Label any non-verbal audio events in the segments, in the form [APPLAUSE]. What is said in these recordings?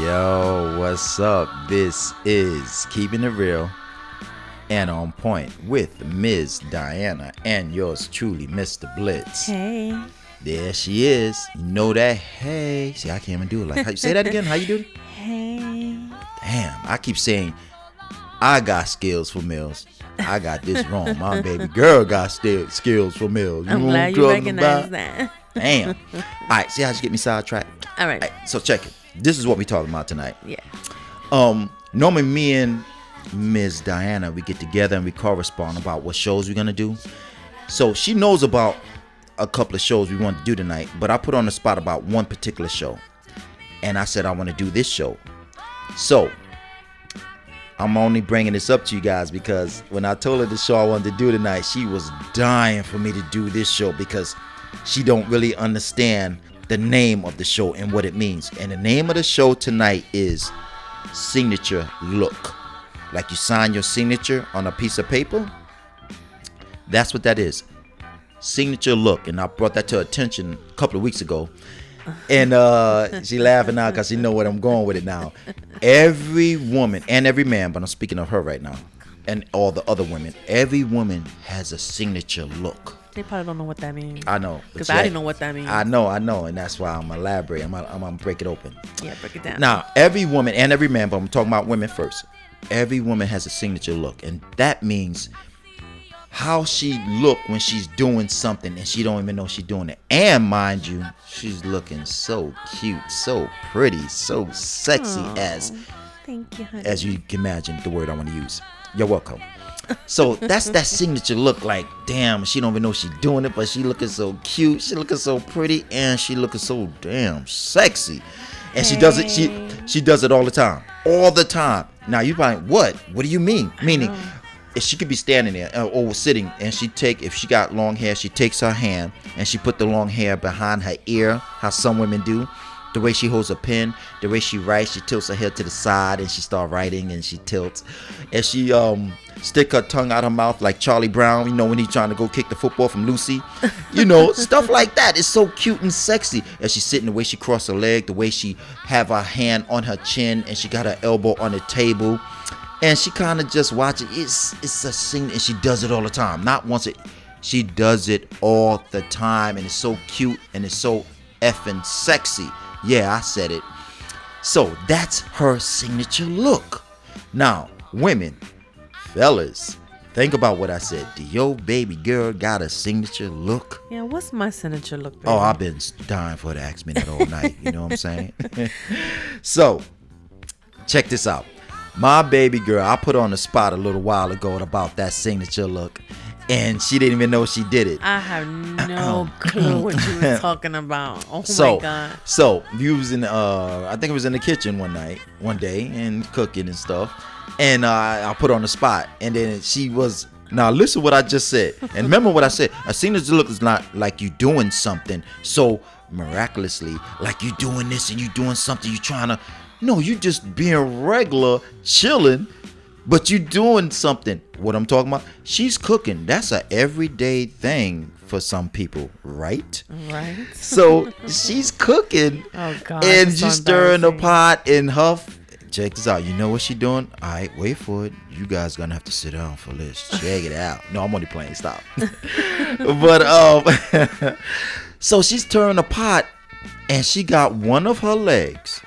Yo, what's up? This is Keeping It Real and On Point with Ms. Diana and yours truly, Mr. Blitz. Hey. There she is. You know that? Hey. See, I can't even do it. Like, how, you say that again. How you do it? [LAUGHS] Hey. Damn, I keep saying I got skills for meals. I got this wrong. My [LAUGHS] baby girl got st- skills for meals. I'm know what glad you recognize about? that. Damn. [LAUGHS] All right, see how you get me sidetracked? All right. All right, so check it. This is what we talking about tonight. Yeah. Um, normally me and Ms. Diana, we get together and we correspond about what shows we're gonna do. So she knows about a couple of shows we want to do tonight, but I put on the spot about one particular show. And I said I want to do this show. So I'm only bringing this up to you guys because when I told her the show I wanted to do tonight, she was dying for me to do this show because she don't really understand the name of the show and what it means. And the name of the show tonight is Signature Look. Like you sign your signature on a piece of paper. That's what that is. Signature Look. And I brought that to her attention a couple of weeks ago. And uh, she laughing now because she know what I'm going with it now. Every woman and every man, but I'm speaking of her right now, and all the other women. Every woman has a signature look. They probably don't know what that means. I know. Because I didn't know what that means. I know, I know, and that's why I'm elaborate. I'm I'm gonna break it open. yeah, break it down. Now, every woman and every man, but I'm talking about women first. Every woman has a signature look, and that means how she look when she's doing something and she don't even know she's doing it. And mind you, she's looking so cute, so pretty, so sexy as Thank you, honey. as you can imagine the word I want to use. You're welcome. So that's that [LAUGHS] signature look like, damn, she don't even know she's doing it, but she looking so cute, she looking so pretty, and she looking so damn sexy. And she does it, she she does it all the time. All the time. Now you probably what? What do you mean? Meaning if she could be standing there uh, or sitting and she take if she got long hair, she takes her hand and she put the long hair behind her ear, how some women do the way she holds a pen, the way she writes, she tilts her head to the side and she start writing and she tilts. And she um stick her tongue out her mouth like Charlie Brown, you know, when he's trying to go kick the football from Lucy. [LAUGHS] You know, stuff like that. It's so cute and sexy. As she's sitting, the way she cross her leg, the way she have her hand on her chin and she got her elbow on the table. And she kind of just watches. It's it's a thing and she does it all the time. Not once it she does it all the time and it's so cute and it's so effing sexy. Yeah, I said it. So that's her signature look. Now, women, fellas, think about what I said. Do your baby girl got a signature look? yeah, what's my signature look? Oh. I've been dying for her to ask me that all night. You know what I'm saying? [LAUGHS] so, check this out. My baby girl, I put on the spot a little while ago about that signature look, and she didn't even know she did it. I have no [CLEARS THROAT] clue what you were talking about. Oh so, my god. so you was in, uh, I think it was in the kitchen one night, one day, and cooking and stuff, and uh, I put on the spot, and then she was. Now listen what I just said, and remember what I said. A signature look is not like you doing something so miraculously, like you doing this and you doing something. You trying to, no, you just being regular, chilling, but you doing something. What I'm talking about? She's cooking. That's a everyday thing for some people, right? Right? [LAUGHS] So she's cooking Oh god. and she's stirring the pot in her. Check this out. You know what she doing? All right, wait for it. You guys gonna have to sit down for this. Check it out. No, I'm only playing. Stop. [LAUGHS] but um, [LAUGHS] so she's stirring the pot, and she got one of her legs.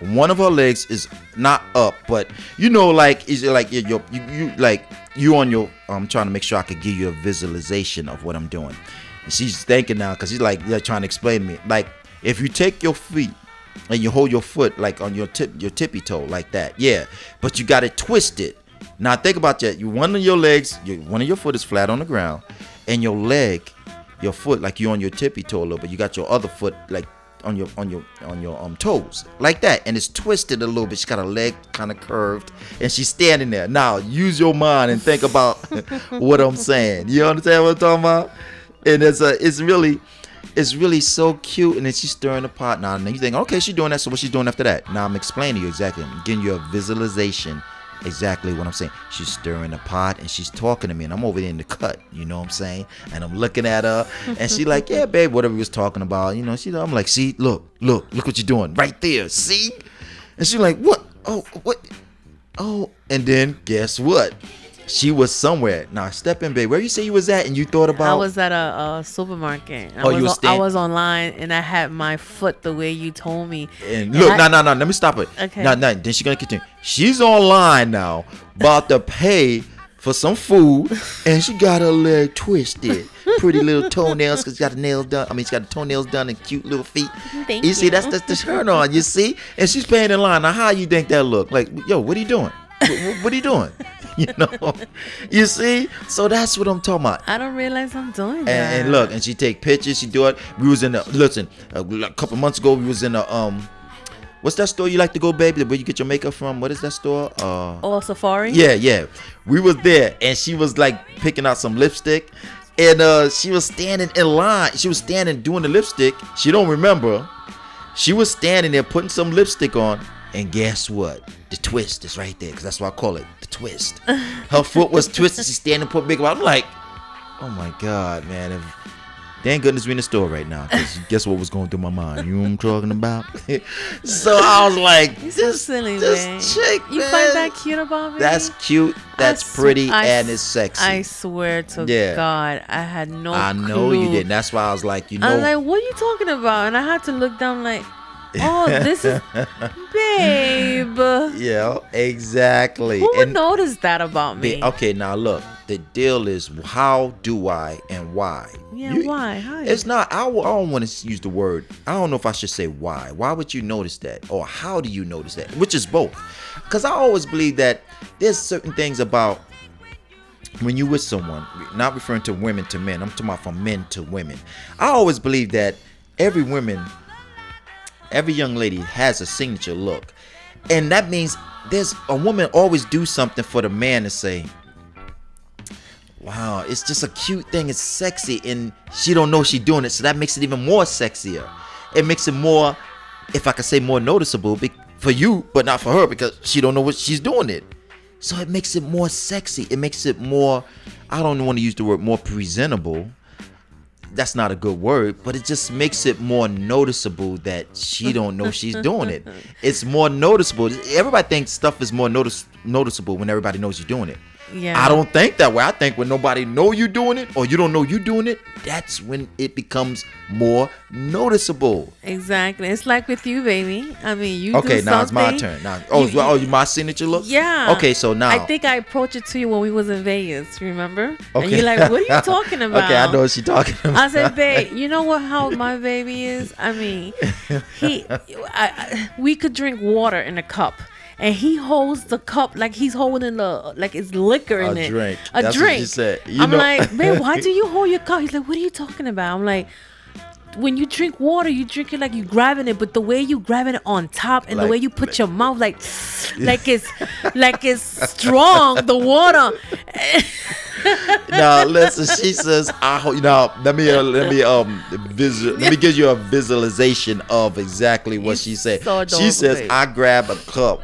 One of her legs is not up, but you know, like is it like you're, you you like you on your. I'm trying to make sure I could give you a visualization of what I'm doing. And she's thinking now because she's like they're trying to explain to me. Like if you take your feet and you hold your foot like on your tip your tippy toe like that, yeah, but you got it twisted. Now think about that. You one of your legs, your, one of your foot is flat on the ground, and your leg, your foot like you on your tippy toe a little, but you got your other foot like on your on your on your um toes like that, and it's twisted a little bit. She got her leg kind of curved, and she's standing there. Now use your mind and think about [LAUGHS] what I'm saying. You understand what I'm talking about? And it's a it's really it's really so cute. And then she's stirring the pot now. And then you think, okay, she's doing that. So what she's doing after that? Now I'm explaining to you exactly. I'm giving you a visualization exactly what I'm saying. She's stirring the pot and she's talking to me, and I'm over there in the cut. You know what I'm saying? And I'm looking at her, and she like, yeah, babe, whatever we was talking about. You know, she. I'm like, see, look, look, look what you're doing right there. See? And she's like, what? Oh, what? Oh, and then guess what? She was somewhere. Now step in, babe. Where you say you was at, and you thought about? I was at a, a supermarket. I Oh, was you was on- I was online and I had my foot the way you told me. And look, no, no, no. Let me stop it. Okay. No, no. Then she gonna continue. She's online now, about to pay for some food, and she got her leg twisted. Pretty little toenails, cause she got the nails done. I mean, she got the toenails done and cute little feet. Thank you you. see, that's that's the turn on. You see, and she's paying in line. Now, how you think that look? Like, yo, what are you doing? What, what- what are you doing? [LAUGHS] You know, you see. So that's what I'm talking about. I don't realize I'm doing that. And, and look, and she take pictures. She do it. We was in the listen. A, a couple months ago, we was in a um, what's that store you like to go, baby? Where you get your makeup from? What is that store? Uh, Oh, Sephora? yeah, yeah. We was there, and she was like picking out some lipstick, and uh, she was standing in line. She was standing doing the lipstick. She don't remember. She was standing there putting some lipstick on, and guess what? The twist is right there, cause that's why I call it the twist. Her foot was [LAUGHS] twisted. She's standing, put big. I'm like, oh my god, man. If, Thank goodness we in the store right now. Cause guess what was going through my mind? You know what I'm talking about? [LAUGHS] so I was like, You're so this, silly, this man. chick, You man, find that cute about me? That's cute. That's sw- pretty, I and it's sexy. I swear to Yeah. God, I had no I know you didn't. That's why I was like, you know. I was like, what are you talking about? And I had to look down like, oh, this is, [LAUGHS] babe. yeah, exactly. Who would And notice that about the- me? okay, now look, the deal is how do I and why? Yeah, You- why? How It's not. I don't want to use the word. I don't know if I should say why. Why would you notice that, or how do you notice that? Which is both. Because I always believe that there's certain things about when you with someone, not referring to women to men. I'm talking about from men to women. I always believe that every woman, every young lady has a signature look, and that means there's a woman always do something for the man to say, wow, it's just a cute thing. It's sexy, and she don't know she doing it, so that makes it even more sexier. It makes it more, if I could say, more noticeable for you, but not for her because she don't know what she's doing it. So it makes it more sexy. It makes it more. I don't want to use the word more presentable. That's not a good word, but it just makes it more noticeable that she [LAUGHS] don't know she's doing it. [LAUGHS] It's more noticeable. Everybody thinks stuff is more notice noticeable when everybody knows you're doing it. Yeah. I don't think that way. I think when nobody know you doing it or you don't know you doing it, that's when it becomes more noticeable. Exactly. It's like with you, baby. I mean, you Okay, now it's my turn. Now, oh, you- well, oh, you my signature look. Yeah. Okay, so now I think I approached it to you when we was in Vegas. Remember? Okay. And you're like, "What are you [LAUGHS] talking about?" okay, I know what she talking about. I said, babe, you know what? How my baby is? I mean, he, [LAUGHS] I, I, we could drink water in a cup, and he holds the cup like he's holding the like it's liquor in it. A it. drink. A That's drink. said. You I'm know- like, babe, why do you [LAUGHS] hold your cup? He's like, what are you talking about? I'm like. When you drink water, you drink it like you grabbing it, but the way you grabbing it on top and the way you put your mouth like, [LAUGHS] like it's, like it's strong. The water, [LAUGHS] now listen, she says, "I hope." You know, let me uh, let me um visual. Let me give you a visualization of exactly what she said. so she says, "I grab a cup."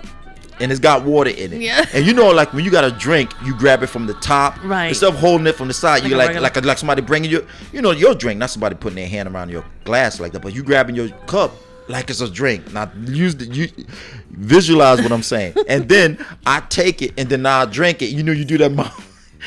And it's got water in it. Yeah. And you know, like when you got a drink, you grab it from the top. Right. Instead of holding it from the side, Like you like like like somebody bringing you, you know, your drink, not somebody putting their hand around your glass like that, but you grabbing your cup like it's a drink. Now use the you visualize what I'm saying. [LAUGHS] and then I take it and then I drink it. You know, you do that [LAUGHS] mouth.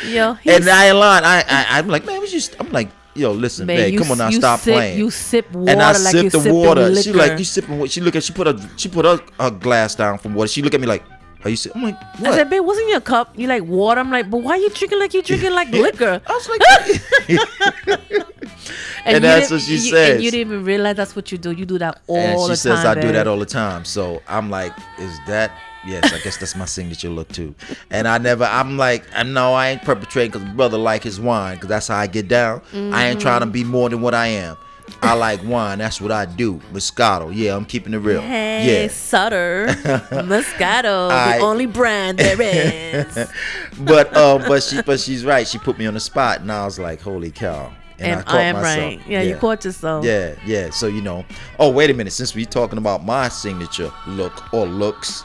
yo, And I ain't lying. I, I I'm like, man, was just I'm like, yo, listen, Babe, babe, you come on now, stop sip- playing. you sip water and I like sip the water. She like, you sipping? what? She look at, she put a, she put her, her glass down from water. She look at me like, are you? sip-" I'm like, I said, babe, in your cup? You like water? I'm like, but why you drinking like you drinking like [LAUGHS] liquor? I was like, [LAUGHS] [LAUGHS] And you that's what she you, says. And you didn't even realize that's what you do. You do that all and she says time. I do that all the time. So I'm like, is that? Yes, I guess that's my signature look too. And I never, I'm like, I know I ain't perpetrating because brother like his wine because that's how I get down. I ain't trying to be more than what I am. I like wine. That's what I do. Moscato. Yeah, I'm keeping it real. Hey, yeah. Sutter, [LAUGHS] Moscato, I- the only brand there is. [LAUGHS] but um, but she but she's right. She put me on the spot, and I was like, holy cow. and caught I, am myself. right. Yeah, you caught yourself. Yeah, yeah. So you know. Oh, wait a minute. Since we talking about my signature look or looks,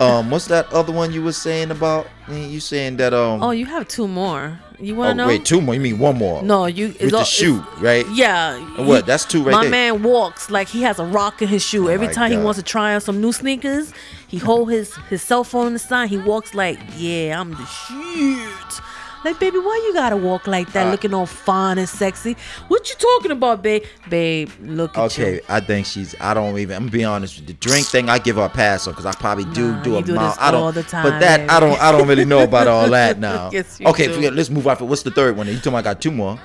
Um, what's that other one you were saying about? You saying that um? Oh, you have two more. You want to oh, know? wait, two more. You mean one more? No, you. With it's the shoe, right? Yeah. And what? That's two right there. My there. man walks like he has a rock in his shoe. Every my time he wants to try on some new sneakers, he hold his his cell phone on the side. He walks like, yeah, I'm the shit. Like, baby, why you gotta walk like that, Uh, looking all fine and sexy? What you talking about, babe? Babe, look at you. Okay, I think she's. I don't even. I'm gonna be honest with you. The drink thing, I give her a pass on because I probably do Nah, do a do mouth. this I don't. all the time, but that I don't. I don't really know about all that [LAUGHS] now. Yes, okay, forget, let's move on. What's the third one? You told me I got two more.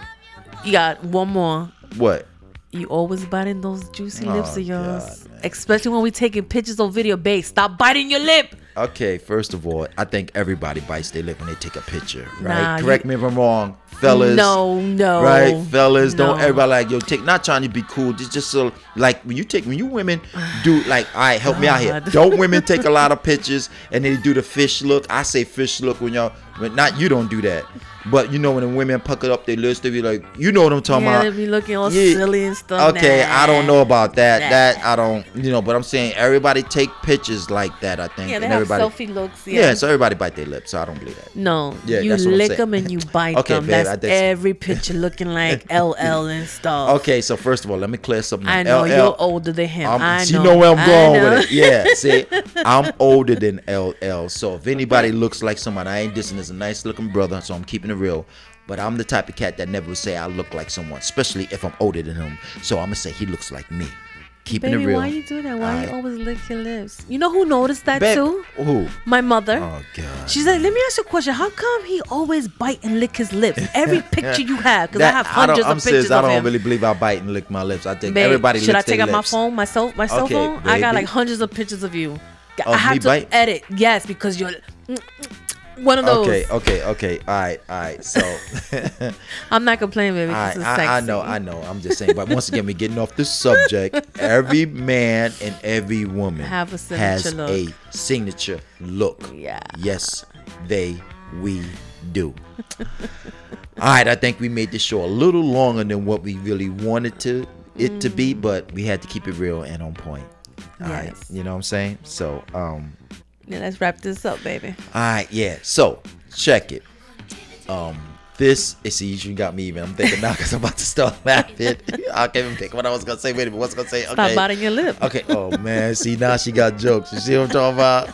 You got one more. What? You always biting those juicy lips Oh, of yours. God. Especially when we taking pictures or video, babe. Stop biting your lip. Okay, first of all, I think everybody bites their lip when they take a picture, right? Nah, Correct you- me if I'm wrong, fellas. No, no. Right, fellas, don't No. everybody like yo take not trying to be cool. Just just so like when you take when you women do like all right, help me out here. Don't women take a lot of pictures and they do the fish look? I say fish look when y'all, but not you don't do that. But you know when the women pucker up their lips, they be like, you know what I'm talking Yeah, about. they be looking all Yeah. silly and stuff. Okay, Nah. I don't know about that. Nah. That I don't, you know. But I'm saying everybody take pictures like that. I think, Yeah, they and have everybody, selfie looks. yeah. Yeah. so everybody bite their lips. So I don't believe that. no, Yeah, you that's what I'm lick them and you bite [LAUGHS] Okay, them. I That's did- every picture looking like [LAUGHS] LL and stuff. Okay, so first of all, let me clear something. I know LL you're older than him. I'm, I know. you know where I'm going with it. Yeah, [LAUGHS] see, I'm older than LL. So if anybody looks like somebody, I ain't dissing as a nice looking brother, so I'm keeping it real. But I'm the type of cat that never would say I look like someone, especially if I'm older than him. So I'm gonna say he looks like me. Keeping Baby, it real. why you do that? Why Alright. you always lick your lips? You know who noticed that Babe, too? Who? My mother. Oh God. She's like, let me ask you a question. How come he always bite and lick his lips? Every [LAUGHS] picture you have, because I have don't- hundreds I'm of serious. pictures I of don't really believe I bite and lick my lips. I think Babe, everybody should I take out my phone, my cell, my cell Okay, phone? I got like hundreds of pictures of you. Of I have to bite? edit. Yes, because you're mm, mm, one of those. Okay, okay, okay. All right, all right. So, [LAUGHS] I'm not complaining, baby. I, I. I know, I know. I'm just saying. But once again, we're getting off the subject. [LAUGHS] Every man and every woman Have a has signature a look. signature look. Yeah. Yes, they, we do. All right, I think we made this show a little longer than what we really wanted to it to be, but we had to keep it real and on point. All right, Yes. you know what I'm saying? So, um, Yeah, let's wrap this up, baby. all right, yeah. So check it. Um, this is you got me even. I'm thinking now because I'm about to start [LAUGHS] laughing. I can't even think what I was gonna say. Wait a minute, what's I gonna say? Stop Okay. biting your lip. Okay. Oh man, see now she got jokes. You see what I'm talking about?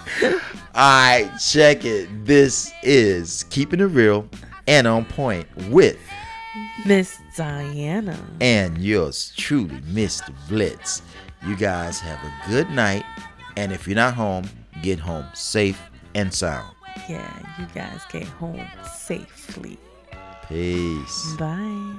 All right, check it. This is keeping it real and on point with Miss Diana. and yours truly, Mr. Blitz. You guys have a good night, and if you're not home, get home safe and sound. Yeah, you guys get home safely. Peace. Bye.